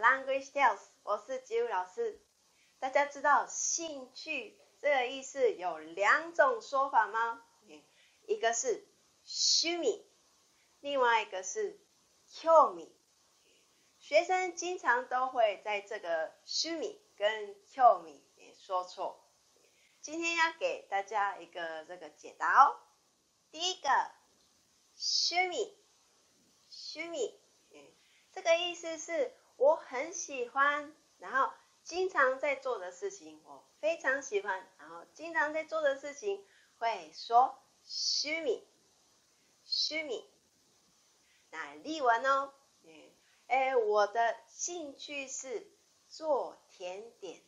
Language t e l e s 我是吉武老师。大家知道“兴趣”这个意思有两种说法吗？一个是 s h m 另外一个是 k 味”。m 学生经常都会在这个 s h m 跟 k 味” m 说错。今天要给大家一个这个解答哦。第一个 s h 趣 m s h m 这个意思是。我很喜欢，然后经常在做的事情，我非常喜欢，然后经常在做的事情会说趣味，趣味。那例文哦，哎，我的兴趣是做甜点。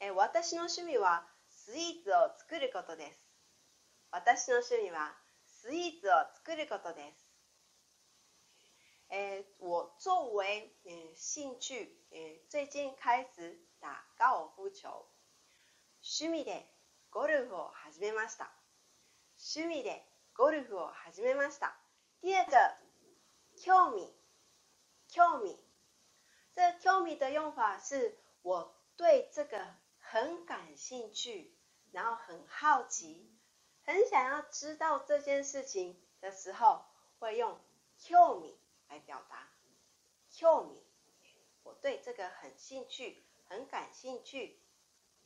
え私の趣味はスイーツを作ることです。私の趣味はスイーツを作ることです。诶，我作为嗯兴趣，诶，最近开始打高尔夫球。趣味でゴルフを始めました。趣味でゴルフを始めました。第二个，興味。興味。这趣味的用法是我对这个很感兴趣，然后很好奇，很想要知道这件事情的时候会用。很兴趣，很感兴趣。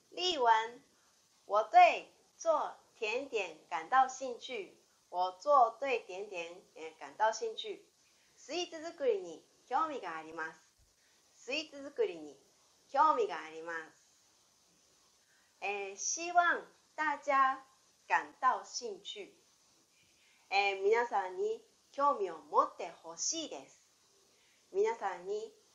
例文：我对做甜点感到兴趣。我做对甜点え感到兴趣。スイーツ作りに興味があります。スイーツ作りに興味があります。えー、希望大家感到兴趣。えー、皆さんに興味を持ってほしいです。皆さんに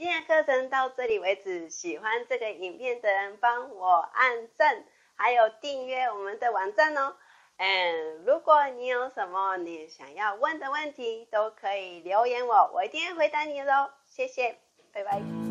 今天的课程到这里为止，喜欢这个影片的人，帮我按赞，还有订阅我们的网站哦。嗯，如果你有什么你想要问的问题，都可以留言我，我一定回答你喽。谢谢，拜拜。